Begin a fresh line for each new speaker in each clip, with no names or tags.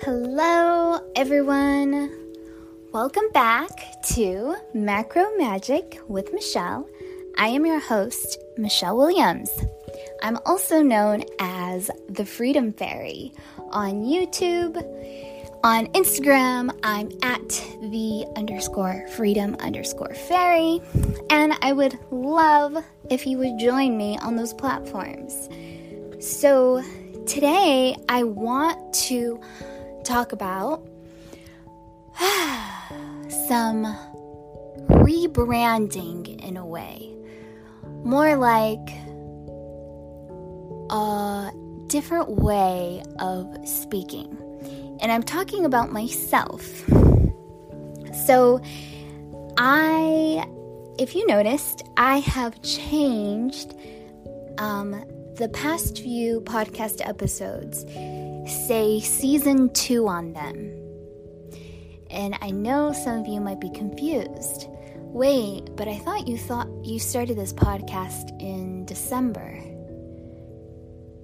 Hello, everyone. Welcome back to Macro Magic with Michelle. I am your host, Michelle Williams. I'm also known as the Freedom Fairy on YouTube. On Instagram, I'm at the underscore freedom underscore fairy, and I would love if you would join me on those platforms. So, today I want to talk about some rebranding in a way. More like a different way of speaking. And I'm talking about myself. So, I, if you noticed, I have changed um, the past few podcast episodes say season two on them. And I know some of you might be confused. Wait, but I thought you thought you started this podcast in December.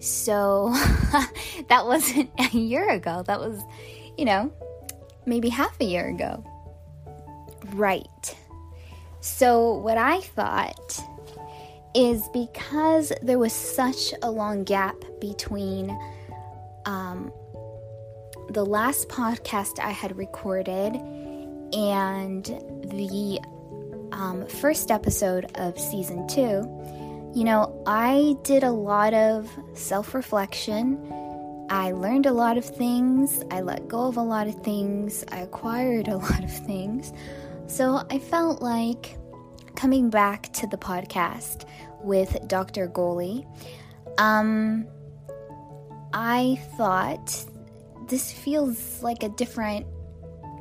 So that wasn't a year ago. That was, you know, maybe half a year ago. Right. So what I thought is because there was such a long gap between um, the last podcast I had recorded and the um, first episode of season two, you know, I did a lot of self reflection. I learned a lot of things. I let go of a lot of things. I acquired a lot of things. So I felt like coming back to the podcast with Dr. Goli. Um, I thought this feels like a different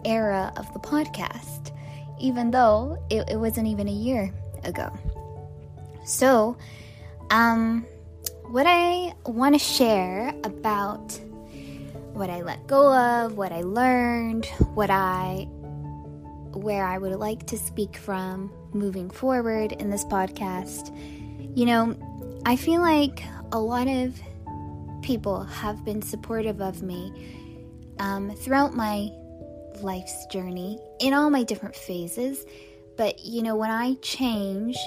era of the podcast, even though it, it wasn't even a year ago. So, um, what I want to share about what I let go of, what I learned, what I where I would like to speak from moving forward in this podcast. You know, I feel like a lot of people have been supportive of me um, throughout my life's journey in all my different phases. But you know, when I change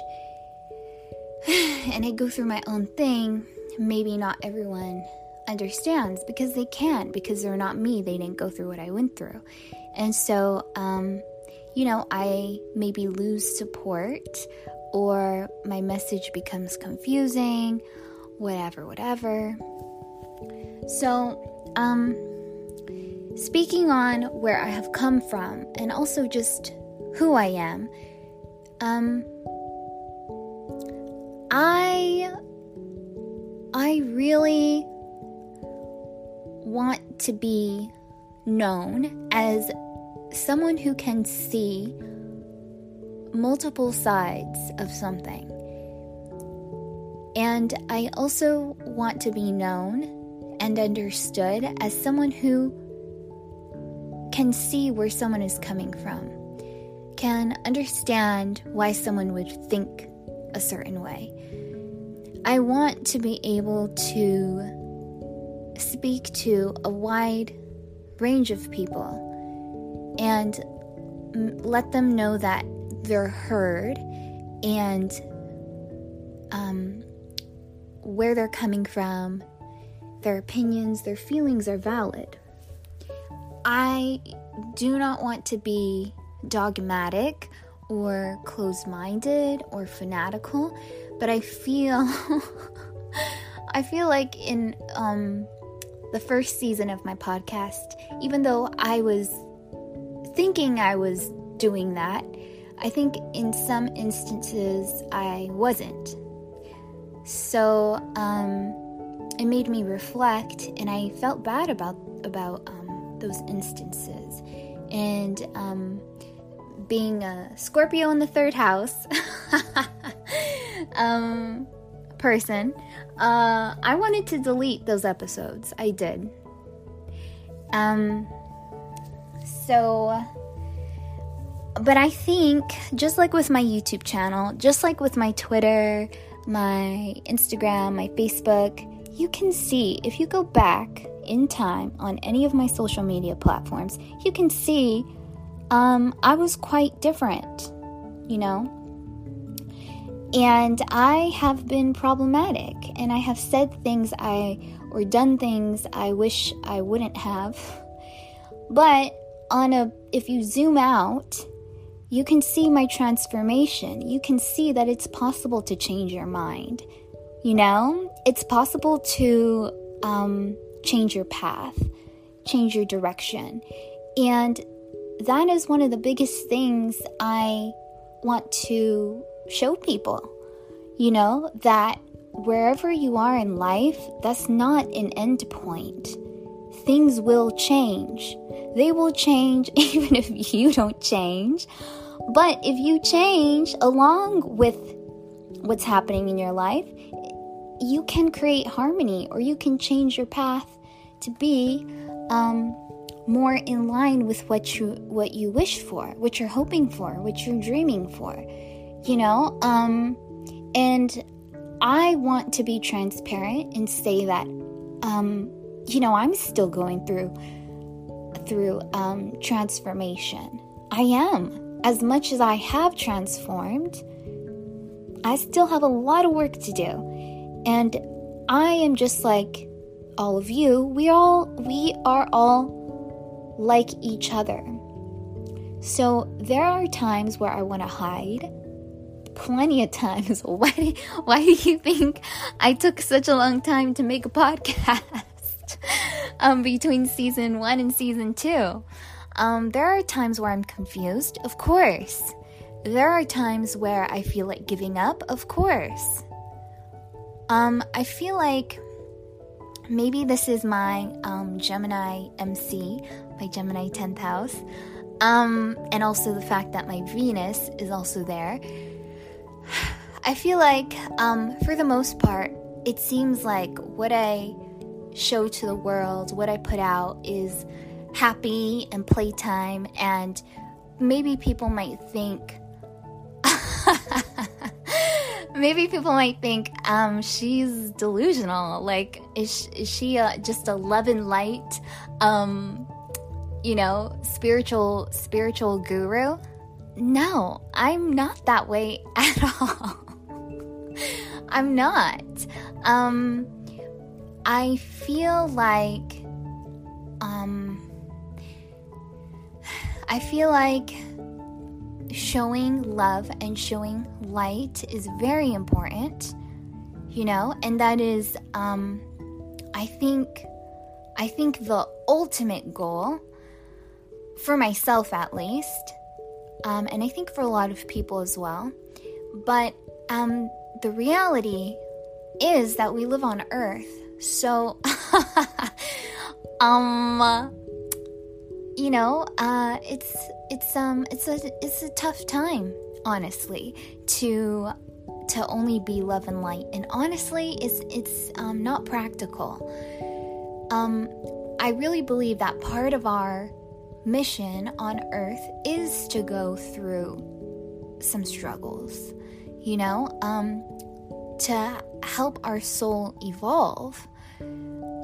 and I go through my own thing, maybe not everyone understands because they can't, because they're not me. They didn't go through what I went through. And so, um, you know, I maybe lose support or my message becomes confusing, whatever, whatever. So, um, speaking on where I have come from and also just who I am, um, I, I really want to be known as someone who can see multiple sides of something. And I also want to be known and understood as someone who can see where someone is coming from, can understand why someone would think a certain way. I want to be able to speak to a wide range of people and let them know that they're heard and um, where they're coming from, their opinions, their feelings are valid. I do not want to be dogmatic or closed minded or fanatical, but I feel. I feel like in um, the first season of my podcast, even though I was thinking I was doing that, I think in some instances I wasn't. So um, it made me reflect, and I felt bad about about um, those instances. And um, being a Scorpio in the third house um, person, uh, I wanted to delete those episodes. I did. Um, so but I think, just like with my YouTube channel, just like with my Twitter, my Instagram, my Facebook, you can see if you go back in time on any of my social media platforms, you can see um, I was quite different, you know. And I have been problematic, and I have said things I or done things I wish I wouldn't have. But on a if you zoom out, you can see my transformation. You can see that it's possible to change your mind. You know, it's possible to um, change your path, change your direction. And that is one of the biggest things I want to show people. You know, that wherever you are in life, that's not an end point. Things will change. They will change even if you don't change. But if you change along with what's happening in your life, you can create harmony or you can change your path to be um, more in line with what you what you wish for, what you're hoping for, what you're dreaming for. You know, um, and I want to be transparent and say that, um, you know, I'm still going through through um, transformation. I am. As much as I have transformed, I still have a lot of work to do. And I am just like all of you. We all we are all like each other. So there are times where I want to hide. Plenty of times. Why why do you think I took such a long time to make a podcast um between season 1 and season 2? Um, there are times where I'm confused, of course. There are times where I feel like giving up, of course. Um, I feel like maybe this is my um, Gemini MC, my Gemini 10th house, um, and also the fact that my Venus is also there. I feel like, um, for the most part, it seems like what I show to the world, what I put out, is happy and playtime, and maybe people might think. Maybe people might think um, she's delusional. Like, is, is she a, just a love and light, um, you know, spiritual spiritual guru? No, I'm not that way at all. I'm not. Um, I feel like um, I feel like showing love and showing light is very important, you know, and that is, um, I think, I think the ultimate goal for myself at least, um, and I think for a lot of people as well. But um, the reality is that we live on Earth, so um you know, uh, it's it's um it's a it's a tough time, honestly, to to only be love and light, and honestly, it's it's um, not practical. Um, I really believe that part of our mission on Earth is to go through some struggles, you know, um, to help our soul evolve,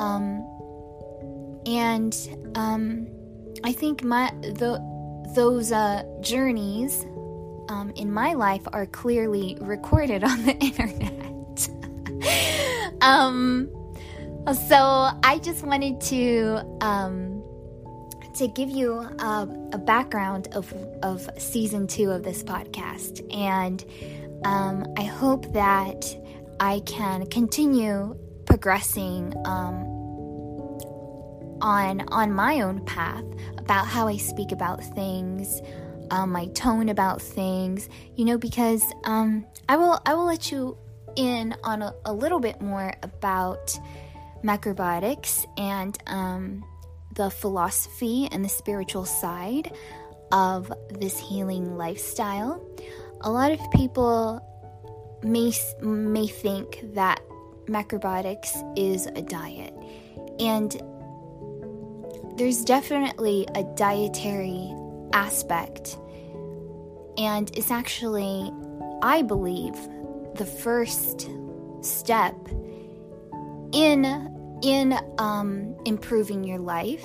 um, and um I think my the those uh, journeys um, in my life are clearly recorded on the internet. um, so I just wanted to um, to give you a, a, background of of season two of this podcast, and um, I hope that I can continue progressing um, on on my own path about how I speak about things, um, my tone about things, you know, because um, I will I will let you in on a, a little bit more about macrobiotics and um, the philosophy and the spiritual side of this healing lifestyle. A lot of people may may think that macrobiotics is a diet, and there's definitely a dietary aspect, and it's actually, I believe, the first step in in um, improving your life.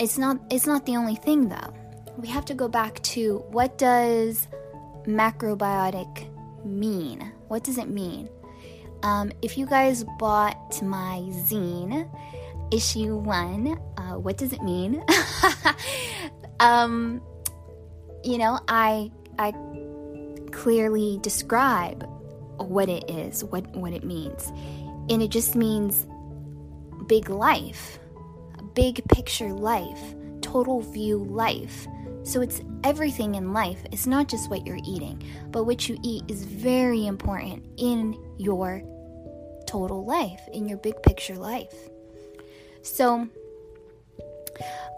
It's not it's not the only thing though. We have to go back to what does macrobiotic mean? What does it mean? Um, if you guys bought my zine, issue one, uh, what does it mean? um, you know, I I clearly describe what it is, what what it means, and it just means big life, big picture life, total view life. So it's everything in life. It's not just what you're eating, but what you eat is very important in your total life, in your big picture life. So,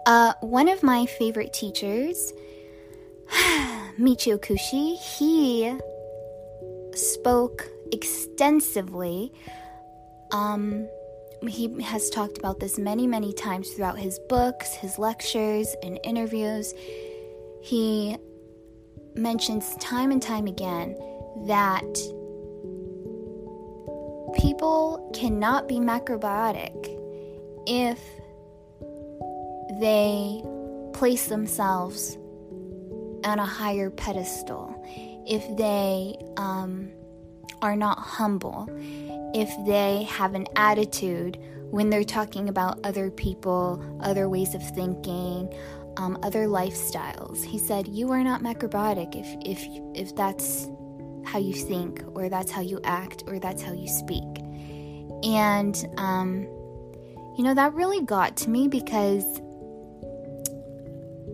uh, one of my favorite teachers, Michio Kushi, he spoke extensively. Um, he has talked about this many, many times throughout his books, his lectures, and interviews. He mentions time and time again that people cannot be macrobiotic if they place themselves on a higher pedestal, if they um, are not humble, if they have an attitude when they're talking about other people, other ways of thinking, um, other lifestyles. He said, "You are not macrobiotic if if if that's how you think, or that's how you act, or that's how you speak." And um, you know that really got to me because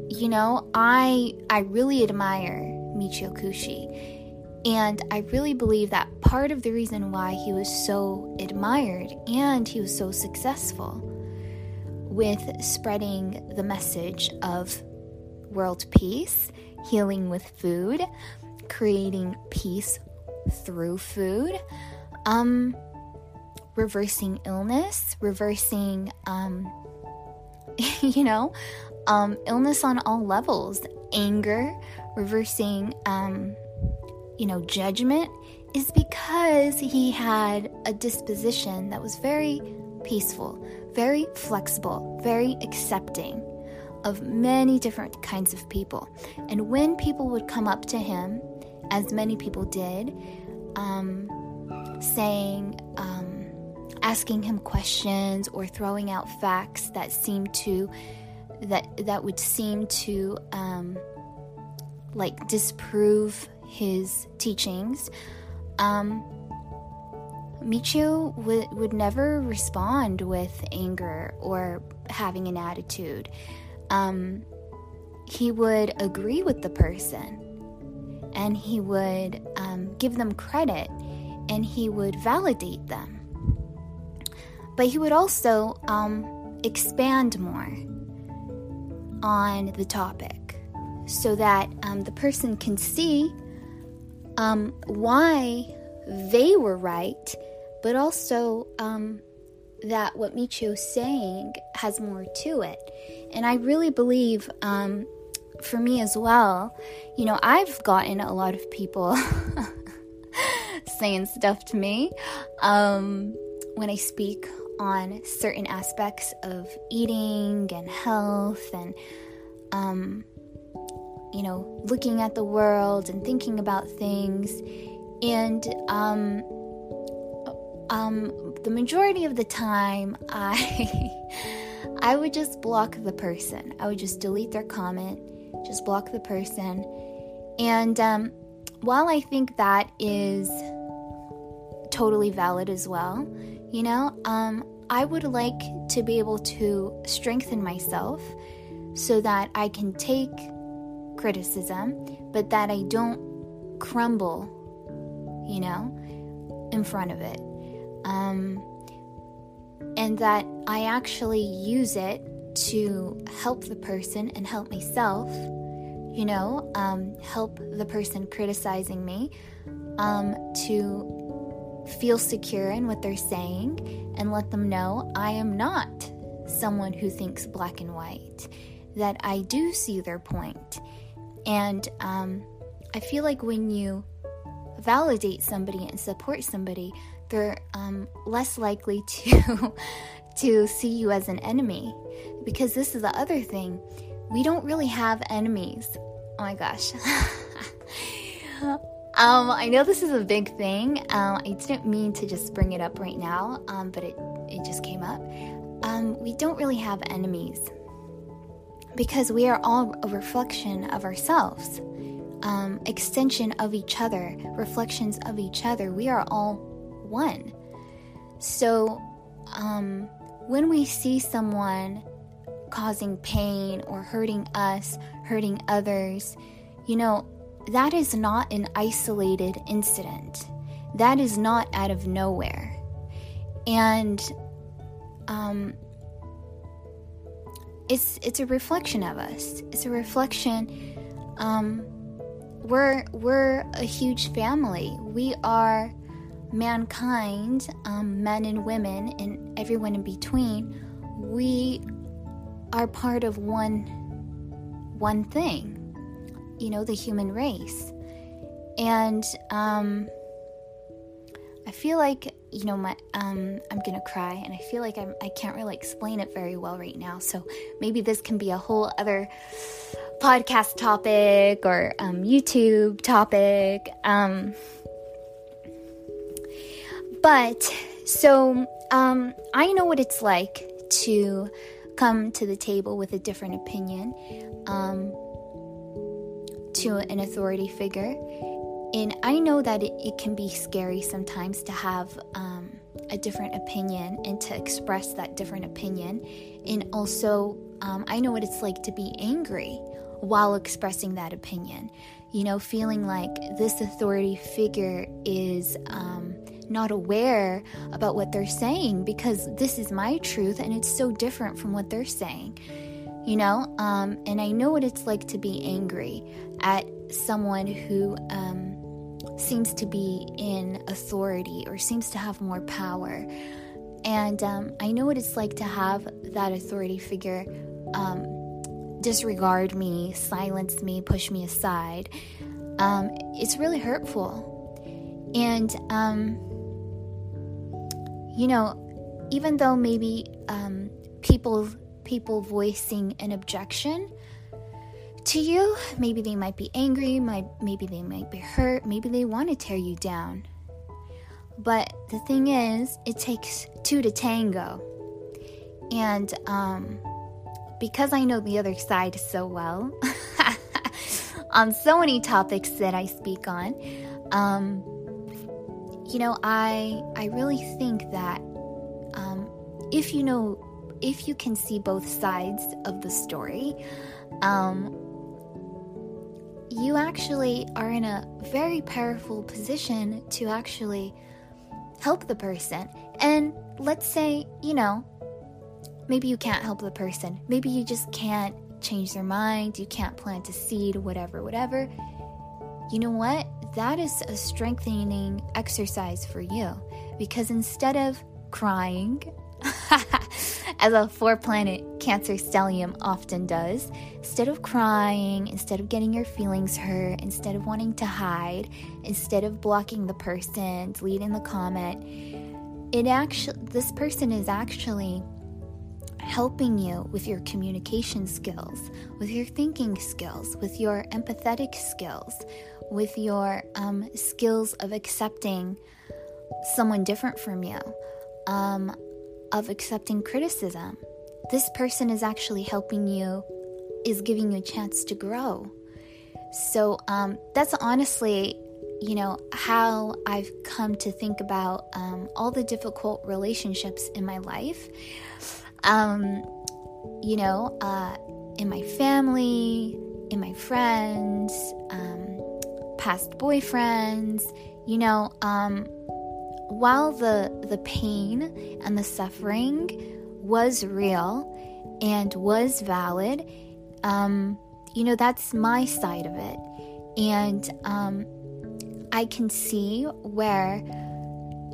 you know I I really admire Michio Kushi. And I really believe that part of the reason why he was so admired and he was so successful with spreading the message of world peace, healing with food, creating peace through food, um, reversing illness, reversing, um, you know, um, illness on all levels, anger, reversing, um, you know, judgment, is because he had a disposition that was very peaceful, very flexible, very accepting of many different kinds of people. And when people would come up to him, as many people did, um, saying, um, asking him questions or throwing out facts that seemed to that that would seem to um, like disprove his teachings. Um, Michio would, would never respond with anger or having an attitude. Um, he would agree with the person and he would um, give them credit and he would validate them. But he would also um, expand more on the topic so that um, the person can see um, why they were right but also um, that what Michio's saying has more to it. And I really believe, um, for me as well, you know, I've gotten a lot of people saying stuff to me um, when I speak on certain aspects of eating and health and, um, you know, looking at the world and thinking about things. And, um, um, the majority of the time, I I would just block the person. I would just delete their comment, just block the person. And um, while I think that is totally valid as well, you know, um, I would like to be able to strengthen myself so that I can take criticism, but that I don't crumble, you know, in front of it. Um, and that I actually use it to help the person and help myself, you know, um, help the person criticizing me um, to feel secure in what they're saying and let them know I am not someone who thinks black and white, that I do see their point. And um, I feel like when you validate somebody and support somebody, they're um, less likely to to see you as an enemy. Because this is the other thing, we don't really have enemies. Oh my gosh. um, I know this is a big thing. Um, I didn't mean to just bring it up right now, um, but it it just came up. Um, we don't really have enemies because we are all a reflection of ourselves, um, extension of each other, reflections of each other. We are all one. So, um, when we see someone causing pain or hurting us, hurting others, you know, that is not an isolated incident. That is not out of nowhere. And um, it's it's a reflection of us. It's a reflection. Um, we're we're a huge family. We are mankind, um, men and women, and everyone in between. We are part of one one thing. You know, the human race, and um, I feel like you know my um I'm gonna cry and I feel like I'm I can't really explain it very well right now. So maybe this can be a whole other podcast topic or um, YouTube topic. Um but so um I know what it's like to come to the table with a different opinion. Um to an authority figure and I know that it, it can be scary sometimes to have um, a different opinion and to express that different opinion. And also, um, I know what it's like to be angry while expressing that opinion. You know, feeling like this authority figure is um, not aware about what they're saying because this is my truth and it's so different from what they're saying. You know, um, and I know what it's like to be angry at someone who um, seems to be in authority or seems to have more power. And um, I know what it's like to have that authority figure um, disregard me, silence me, push me aside. Um, it's really hurtful. And, um, you know, even though maybe people people voicing an objection to you. Maybe they might be angry, might, maybe they might be hurt, maybe they want to tear you down. But the thing is, it takes two to tango. And um, because I know the other side so well, on so many topics that I speak on, um, you know, I I really think that um, if you know, if you can see both sides of the story, um, you actually are in a very powerful position to actually help the person. And let's say, you know, maybe you can't help the person. Maybe you just can't change their mind, you can't plant a seed, whatever, whatever. You know what? That is a strengthening exercise for you because instead of crying as a four planet Cancer stellium often does. Instead of crying, instead of getting your feelings hurt, instead of wanting to hide, instead of blocking the person, deleting the comment, it actually this person is actually helping you with your communication skills, with your thinking skills, with your empathetic skills, with your um, skills of accepting someone different from you. Um, of accepting criticism. This person is actually helping you, is giving you a chance to grow. So um, that's honestly, you know, how I've come to think about um, all the difficult relationships in my life. Um, you know, uh, in my family, in my friends, um, past boyfriends, you know, um, while the the pain and the suffering was real and was valid, um, you know that's my side of it, and um, I can see where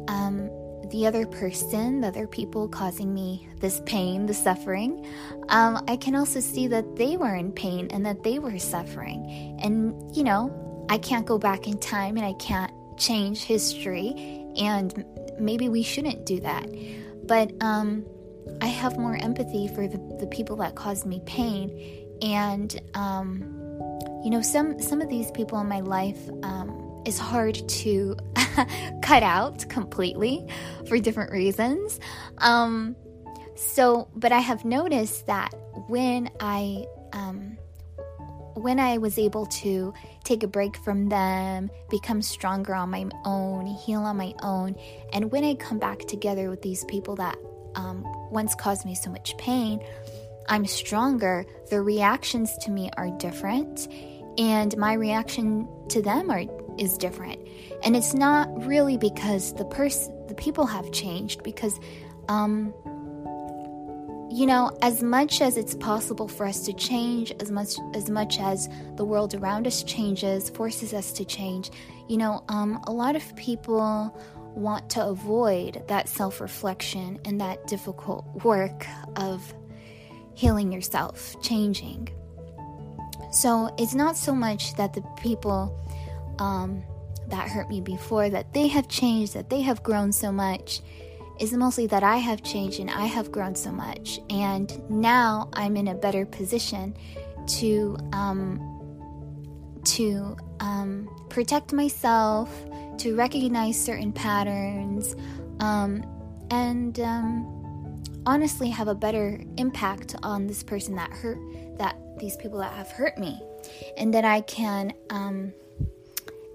um, the other person, the other people causing me this pain, the suffering, um, I can also see that they were in pain and that they were suffering. And, you know, I can't go back in time and I can't change history, and maybe we shouldn't do that. But um, I have more empathy for the, the people that caused me pain. And, um, you know, some, some of these people in my life um, is hard to cut out completely for different reasons. Um, so, but I have noticed that when I, um, when I was able to take a break from them, become stronger on my own, heal on my own, and when I come back together with these people that um, once caused me so much pain, I'm stronger. The reactions to me are different, and my reaction to them are is different. And it's not really because the person, the people have changed, because, um, you know, as much as it's possible for us to change, as much as much as the world around us changes, forces us to change, you know, um, a lot of people want to avoid that self reflection and that difficult work of healing yourself, changing. So it's not so much that the people um, that hurt me before that they have changed, that they have grown so much. It's mostly that I have changed and I have grown so much, and now I'm in a better position to um, to um, protect myself, to recognize certain patterns, um, and um, honestly have a better impact on this person that hurt, that these people that have hurt me, and that I can um,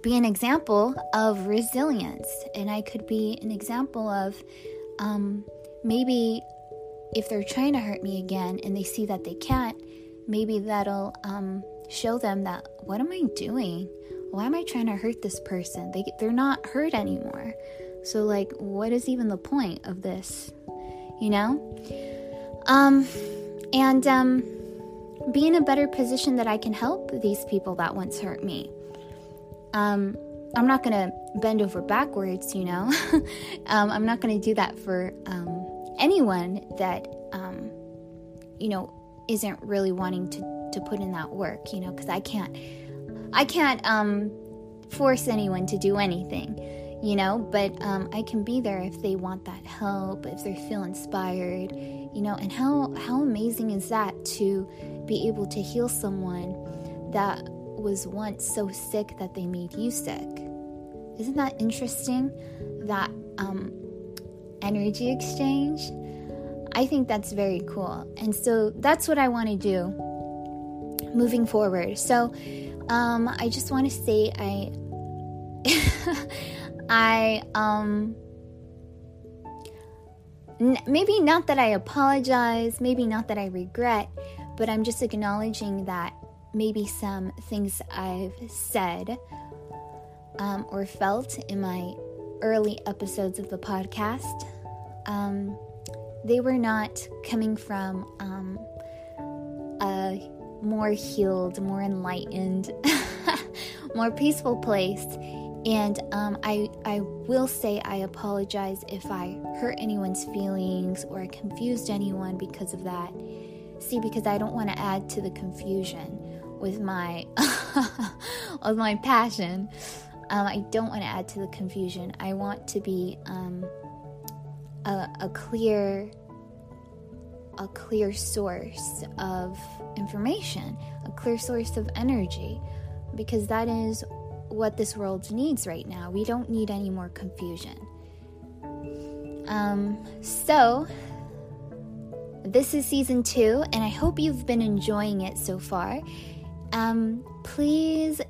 be an example of resilience, and I could be an example of um, maybe if they're trying to hurt me again and they see that they can't, maybe that'll um, show them that what am I doing? why am I trying to hurt this person? They they're not hurt anymore. So like what is even the point of this? You know? Um and um be in a better position that I can help these people that once hurt me. Um I'm not to bend over backwards, you know. um, I'm not going to do that for um, anyone that, um, you know, isn't really wanting to, to put in that work, you know, because I can't I can't um, force anyone to do anything, you know, but um, I can be there if they want that help, if they feel inspired, you know, and how, how amazing is that to be able to heal someone that was once so sick that they made you sick? Isn't that interesting? That um, energy exchange? I think that's very cool. And so that's what I want to do moving forward. So, um, I just want to say I I um maybe not that I apologize, maybe not that I regret, but I'm just acknowledging that maybe some things I've said um, or felt in my early episodes of the podcast, um, they were not coming from um, a more healed, more enlightened, more peaceful place. And um, I, I will say I apologize if I hurt anyone's feelings or confused anyone because of that. See, because I don't want to add to the confusion with my with my passion. Um, I don't want to add to the confusion. I want to be um, a, a clear a clear source of information, a clear source of energy, because that is what this world needs right now. We don't need any more confusion. Um, so, this is season two, and I hope you've been enjoying it so far. Um, please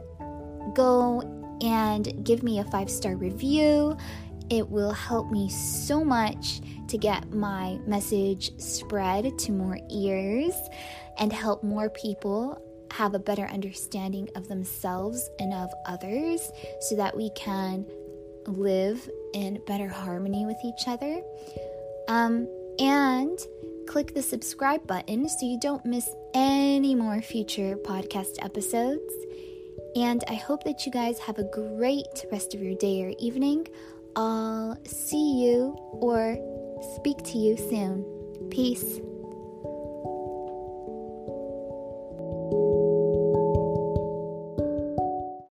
go and give me a five star review. It will help me so much to get my message spread to more ears and help more people have a better understanding of themselves and of others so that we can live in better harmony with each other. Um, and click the subscribe button so you don't miss any more future podcast episodes. And I hope that you guys have a great rest of your day or evening. I'll see you or speak to you soon. Peace.